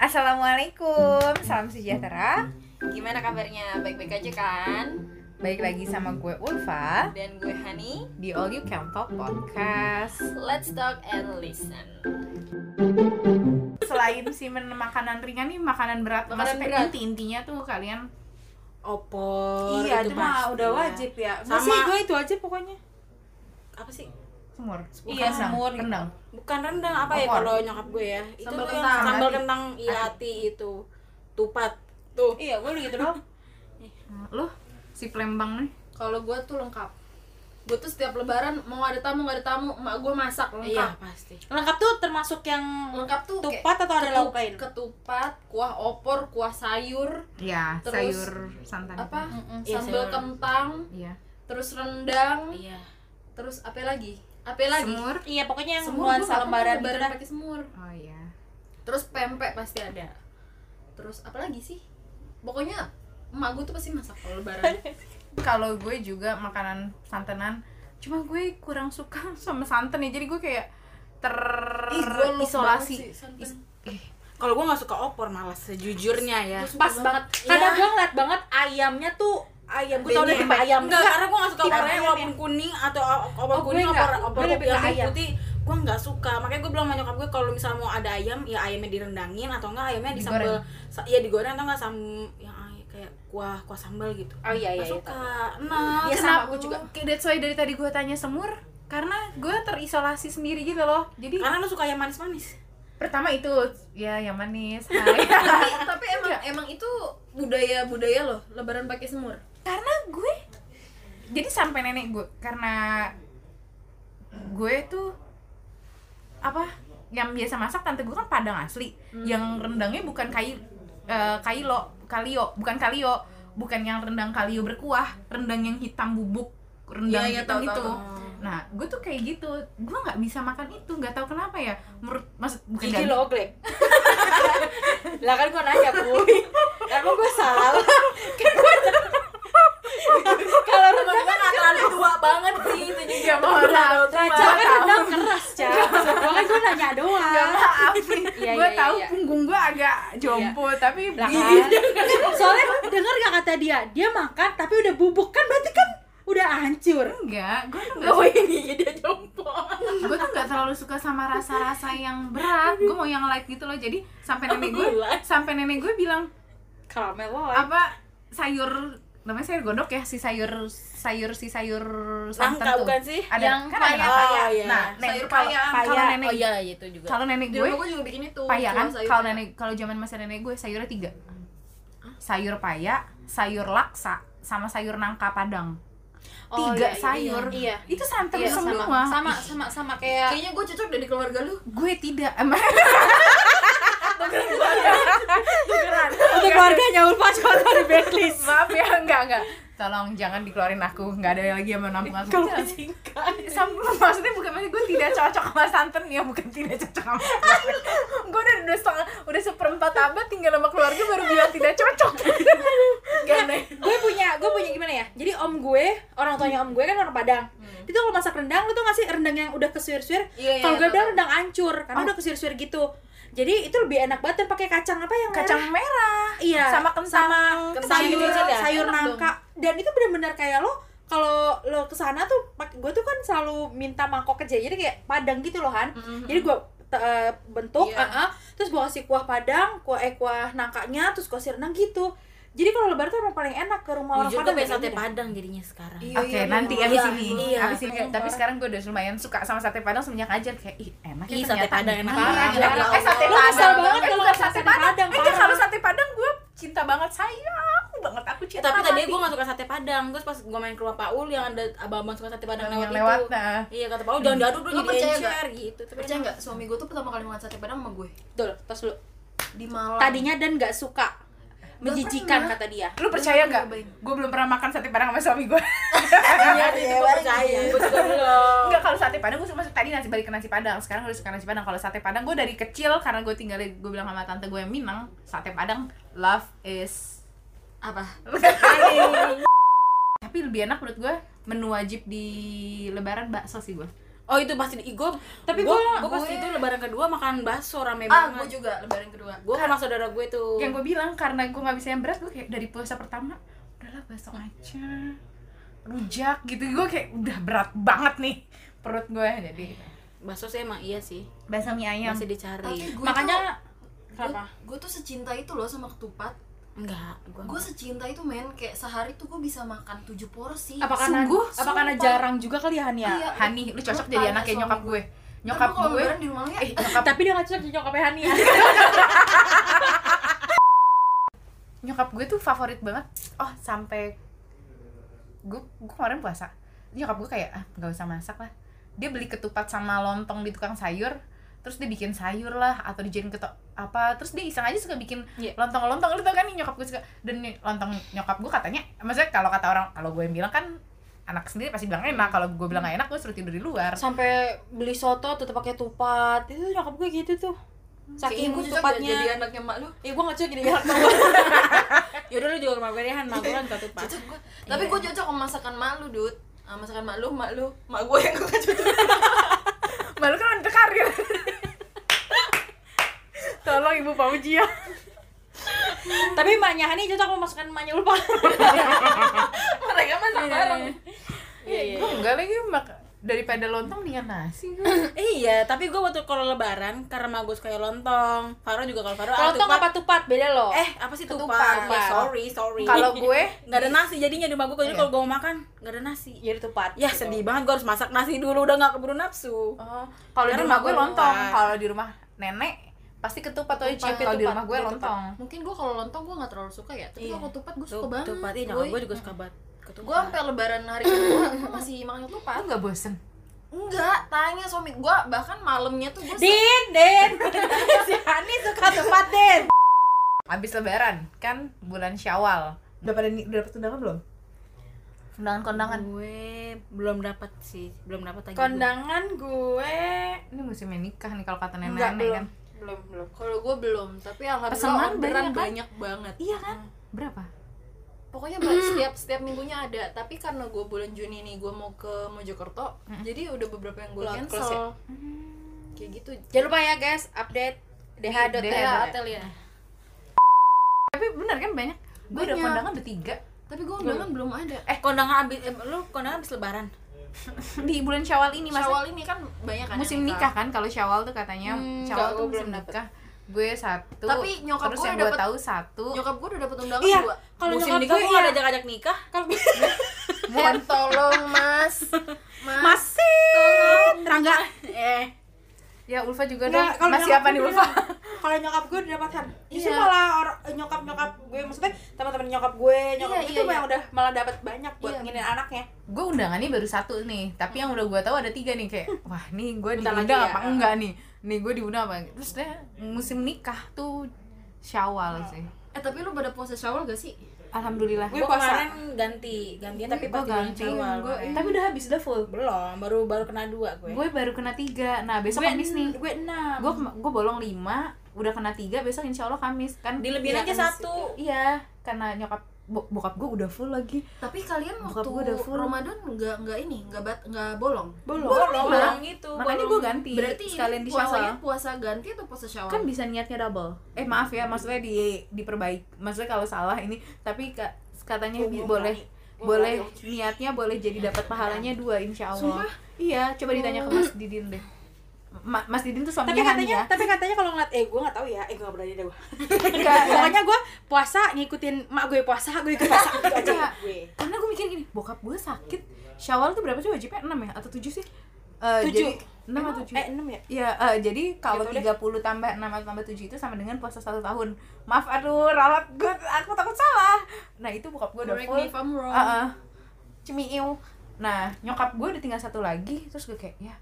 Assalamualaikum, salam sejahtera. Gimana kabarnya? Baik-baik aja kan? Baik lagi sama gue Ulfa Dan gue Hani. di All You Can Talk Podcast. Let's talk and listen. Selain sih men- makanan ringan nih makanan berat. Makanan Maksudnya berat. inti-intinya tuh kalian opor iya itu mah udah ya. wajib ya Sama- masih gue itu aja pokoknya apa sih semur. Iya, Rendang, semur. Rendang. bukan rendang apa ya Opor. kalau nyokap gue ya itu Sambal tuh yang kentang. sambal kentang iya itu tupat tuh iya gue udah gitu doang Lu si Plembang nih. Kalau gue tuh lengkap. Gue tuh setiap lebaran mau ada tamu nggak ada tamu, emak gue masak iya lengkap. pasti lengkap tuh termasuk yang Lengkap tuh tupat atau ada lauk lain Ketupat, kuah opor, kuah sayur, Iya, Terus, sayur santan. apa? Mm-mm. Iya, Sambal sayur. kentang, Iya. terus rendang, iya terus apa lagi? Apa lagi? Semur. iya pokoknya yang Semur nuansa lembaran gitu lebaran dah pakai semur. Oh iya. Terus pempek pasti ada. Terus apa lagi sih? Pokoknya emak gue tuh pasti masak kalau lebaran. Kalau gue juga makanan santenan, cuma gue kurang suka sama santan ya. Jadi gue kayak terisolasi. banget kalau gue nggak suka opor malah sejujurnya ya pas banget kadang gue ngeliat banget ayamnya tuh ayam. Gue tau deh tipe ayam. Enggak karena gue nggak suka Tipe opornya ayam walaupun kuning atau opor Oh, gue kuning Gue lebih yang putih gue nggak suka. Makanya gue bilang sama nyokap gue kalau misalnya mau ada ayam ya ayamnya direndangin atau enggak ayamnya disambel sa- ya digoreng atau enggak sam yang ay- kayak kuah kuah sambal gitu. Oh iya iya, iya suka. nah Iya, Kenapa? sama gue juga. Kayak That's why dari tadi gue tanya semur karena gue terisolasi sendiri gitu loh. Jadi karena lu suka yang manis-manis. Pertama itu ya yang manis. Tapi emang emang itu budaya budaya loh lebaran pakai semur karena gue jadi sampai nenek gue karena gue tuh apa yang biasa masak tante gue kan padang asli. Yang rendangnya bukan kai eh, kailo kalio bukan kalio. Bukan yang rendang kalio berkuah rendang yang hitam bubuk rendang Iya, iya, hitam tahu, itu. tahu. nah gue tuh kayak gitu. Gue nggak bisa makan itu nggak tahu kenapa ya. Menurut maksud bukan gigi lo oglek lah kan gue nanya kuy emang gue salah kalau temen rendang gue nggak terlalu tua banget sih itu juga Gak mau tahu Raja kan rendang keras cah makanya gue nanya doang Gak maaf nih, Iya, gue iya, tahu iya. Punggung gue agak jompo tapi lah kan. Soalnya denger gak kata dia? Dia makan tapi udah bubuk. Kan berarti kan udah hancur. Enggak, gue tuh nggak oh ini dia jompo. Gue tuh nggak terlalu suka sama rasa-rasa yang berat. Gue mau yang light gitu loh. Jadi sampai nenek gue Light. sampai nenek gue bilang karamel apa sayur namanya sayur godok ya si sayur sayur si sayur santan tuh. bukan sih? ada Yang kan ada paya. paya Oh, iya. nah nek, sayur paya kalau nenek oh iya itu juga. kalau nenek gue gue juga bikin itu paya kan? kalau nenek kalau zaman masih nenek gue sayurnya tiga. Sayur paya sayur laksa sama sayur nangka padang. Oh, tiga iya, iya, sayur. iya. itu santan Iya, semua. Sama sama sama sama kayak kayaknya gue cocok dari keluarga lu. Gue tidak emang untuk keluarganya Ulfa cuma dari backlist maaf ya enggak enggak. Tolong jangan dikeluarin aku. Nggak ada lagi yang menampung aku kalau maksudnya bukan maksudnya gue tidak cocok sama santan ya bukan tidak cocok sama gue udah udah setengah udah seperempat abad tinggal sama keluarga baru bilang tidak cocok. Nih gue punya gue punya gimana ya? Jadi om gue orang tuanya om gue kan orang Padang. Itu kalau masak rendang lu tuh ngasih rendang yang udah kesuir-suir? Iya, iya, kalau gue tahu, bilang rendang ancur karena Oh. udah kesuir-suir gitu jadi itu lebih enak banget dan pakai kacang apa yang merah? kacang merah iya sama kentang sama Kentang sayur kecil ya? sayur Enak nangka dan itu benar-benar kayak lo kalau lo ke sana tuh gue tuh kan selalu minta mangkok kecil jadi kayak padang gitu loh han Mhm. jadi gue eh, bentuk Iya. ah, ah, terus gue kasih kuah padang kuah eh kuah nangkanya terus gue kasih renang gitu jadi kalau lebaran tuh emang paling enak ke rumah orang padang kayak sate gini. padang jadinya sekarang Iya, Oke, iya, nanti iya. abis Iya, ini, iya. abis ini. Tapi sekarang gue udah lumayan suka sama sate padang semenjak ajar kayak ih enak ya sate padang enak Parah. Eh sate padang. banget Eh, kalau sate sate padang. padang, Eh, kalau sate padang gue cinta banget sayang banget aku cinta. tapi tadi gue gak suka sate padang terus pas gue main ke rumah Paul yang ada abang-abang suka sate padang lewat, lewat, itu nah. iya kata Paul jangan diaduk dulu Lu jadi percaya encer gitu tapi percaya nggak suami gue tuh pertama kali makan sate padang sama gue Tuh, tos lu di Malang tadinya dan nggak suka menjijikan kata dia. Lu percaya nggak? Gue belum pernah makan sate padang sama suami gue. iya itu gue percaya. gue juga belum. Enggak kalau sate padang gue suka tadi nasi balik ke nasi padang. Sekarang gue suka nasi padang. Kalau sate padang gue dari kecil karena gue tinggal gue bilang sama tante gue yang Minang, sate padang love is apa? Tapi lebih enak menurut gue menu wajib di lebaran bakso sih gue Oh itu pasti gue Tapi gue gua- gue pasti gue- itu lebaran kedua makan bakso rame ah gue banget. juga lebaran kedua Gue sama saudara gue tuh. yang gue bilang karena gue nggak bisa yang berat gue kayak dari puasa pertama udahlah bakso aja rujak gitu gue kayak udah berat banget nih perut gue jadi bakso sih emang iya sih. bakso mie ayam Masih dicari. tapi gue Makanya kenapa gue tuh secinta itu loh sama ketupat enggak, gue gue secinta itu men. Kayak sehari tuh gue bisa makan tujuh porsi. Apa karena Sungguh, apa karena jarang juga kali ya Hania? Iya. Hani lu cocok jadi anak kayak nyokap gue. gue nyokap gua gue lebaran di rumah ya. Eh nyokap Tapi dia gak cocok jadi nyokapnya Hania. nyokap gue tuh favorit banget. Oh sampai gue gue kemarin puasa. Nyokap gue kayak ah nggak usah masak lah. Dia beli ketupat sama lontong di tukang sayur terus dia bikin sayur lah atau dijadiin ketok apa terus dia iseng aja suka bikin Iya. lontong-lontong lu tau kan nyokap gue suka dan nih lontong nyokap gue katanya maksudnya kalau kata orang kalau gue yang bilang kan anak sendiri pasti bilang enak kalau gue bilang gak enak gue suruh tidur di luar Sampai beli soto tetep pakai tupat. Itu nyokap gue gitu tuh. Saking Kayaknya gue tupatnya. jadi anaknya mak lu Ya gue gak cocok jadi anak Yaudah lu juga ke mana ya Han, mak gue kan ketupat. cocok gue tapi gue cocok sama masakan mak lu dud ah, masakan mak lu mak lu mak gue yang gue cocok malu kan wanita karir tolong ibu Pauji ya Tapi emaknya Hani cocok sama masakan emaknya lupa. mereka masak bareng Iya, iya. gue enggak lagi mak daripada lontong dengan nasi gue Iya, tapi gue waktu kalau lebaran karena gue suka lontong. Faro juga kalau Faro Lontong tupat. apa tupat beda loh. Eh, apa sih tupat? Ya, sorry, sorry. kalau gue nggak ada nasi jadinya di rumah gue jadi Iya. kalau gue mau makan nggak ada nasi. jadi tupat. Ya sedih banget gue harus masak nasi dulu udah nggak keburu nafsu. Oh, kalau di rumah gue lontong, kalau di rumah nenek pasti ketupat atau Ketupat, kalau di ketupat, rumah gue ketupat. lontong. mungkin gue kalau lontong gue gak terlalu suka ya tapi Iya. kalau ketupat gue suka banget Ketupat iya gue juga suka banget. Ketupat. gue sampai lebaran hari kedua masih makan ketupat Lu nggak bosen? enggak tanya suami gue bahkan malamnya tuh gue Din, Din. si Hani suka tupat, Din. Abis lebaran kan bulan Syawal. Udah pada udah dapet undangan belum? Undangan kondangan. gue belum dapat sih, belum dapat lagi. Kondangan gue Ini musimnya nikah nih kalau kata nenek-nenek belum. kan. Belum, belum. kalau gue belum tapi alhamdulillah Pesanan orderan banyak, kan? banyak banget Iya kan? Berapa? pokoknya setiap setiap minggunya ada tapi karena gue bulan Juni nih gue mau ke Mojokerto jadi udah beberapa yang gue cancel close ya? kayak gitu Jangan lupa ya guys, update dh.th. DH. ya atelier Tapi bener kan banyak. Gue udah kondangan udah tiga tapi gue undangan belum ada Eh kondangan abis, eh, lu kondangan abis lebaran. di bulan Syawal ini mas. Syawal ini kan banyak kan musim yang nikah kan kalau Syawal tuh katanya Hmm, Syawal enggak, tuh musim nikah. Gue satu. Tapi nyokap terus gue yang udah gue dapet- tahu satu. nyokap gue udah dapet undangan Iya, dua kalau Musim nyokap nikah gue nggak iya. ada ajak-ajak nikah. Kalau Eh, tolong mas mas masih Rangga. Eh, Ya Ulfa juga Nggak, dong. kalau Masih apa nih Ulfa? Kalau nyokap gue udah dapatkan. Justru Iya. malah orang nyokap nyokap gue maksudnya teman-teman nyokap gue, nyokap Iya, gue iya, tuh iya. yang udah malah dapat banyak buat Iya. nginin anaknya. gue undangannya baru satu nih tapi yang udah gue tahu ada tiga nih kayak wah nih gue diundang lagi ya. apa enggak nih nih gue diundang apa terus dia musim nikah tuh syawal sih eh tapi lu pada puasa Syawal gak sih alhamdulillah gue kemarin ganti, gantian tapi Gue pas ganti. Syawal. Gua- tapi udah habis udah full belum, baru baru kena dua gue. gue baru kena tiga nah besok gue kamis nih Gue enam. gue gue bolong lima udah kena tiga besok insya Allah kamis kan Dilebihin Iya, aja satu. iya karena nyokap bokap gue udah full lagi tapi kalian Bokap waktu gue udah full. Ramadan nggak nggak ini nggak bat nggak bolong belum. Bolong, Bolong gitu. makanya bolong. gue ganti berarti sekalian ini di puasanya syawal puasa ganti atau puasa Syawal kan bisa niatnya double eh maaf ya maksudnya di diperbaik maksudnya kalau salah ini tapi ka- katanya Gua belum boleh. Gua boleh berani. niatnya boleh jadi dapat pahalanya dua insya Allah Sumpah? iya coba ditanya ke Mas Didin deh Ma- Mas Didin tuh tapi suaminya Hani katanya ya tapi katanya kalau ngeliat eh gue nggak tahu ya eh gue nggak berani deh gue Enggak, pokoknya gue puasa ngikutin mak gue puasa gue ikut puasa gitu aja gue karena gue mikir gini bokap gue sakit Syawal tuh berapa sih wajibnya 6 ya atau 7 sih Eh, Tujuh. jadi 6 atau 7 eh enam ya Iya, eh, jadi kalau Nggak tahu 30 tambah 6 atau tambah 7 itu sama dengan puasa satu tahun. Maaf, aduh, ralat gue, aku takut salah. Nah, itu bokap gue udah Correct full. me if I'm wrong. Heeh. Cemiu. Nah, nyokap gue udah tinggal satu lagi, terus gue kayak, ya.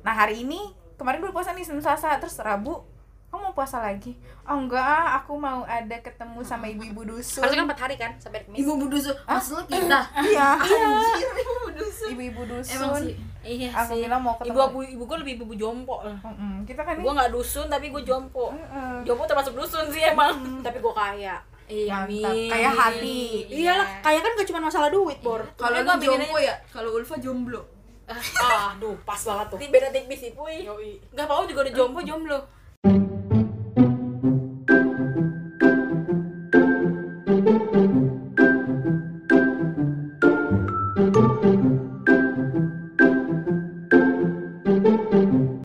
Nah, hari ini kemarin gue puasa nih Senin Selasa, terus Rabu kamu mau puasa lagi? Oh enggak, ah, aku mau ada ketemu sama ibu-ibu dusun. harusnya kan empat hari kan sampai Kamis ibu budusu maksudnya kita Iya, anjir ibu budusu ibu-ibu dusun. emang sih Iya Aku sih. bilang mau Ibu ketemu. aku ibu gue lebih ibu jompo lah. Mm-mm, kita kan Gue nggak dusun tapi gue jompo. Heeh. Jompo termasuk dusun sih emang. tapi gue kaya Iya. Kayak hati. iyalah kaya kan gak cuma masalah duit bor kalau bikin jompo ya kalau Ulfa jomblo ah duh pas banget tuh. Beda tipis sih puy. Gak apa juga udah jompo jomblo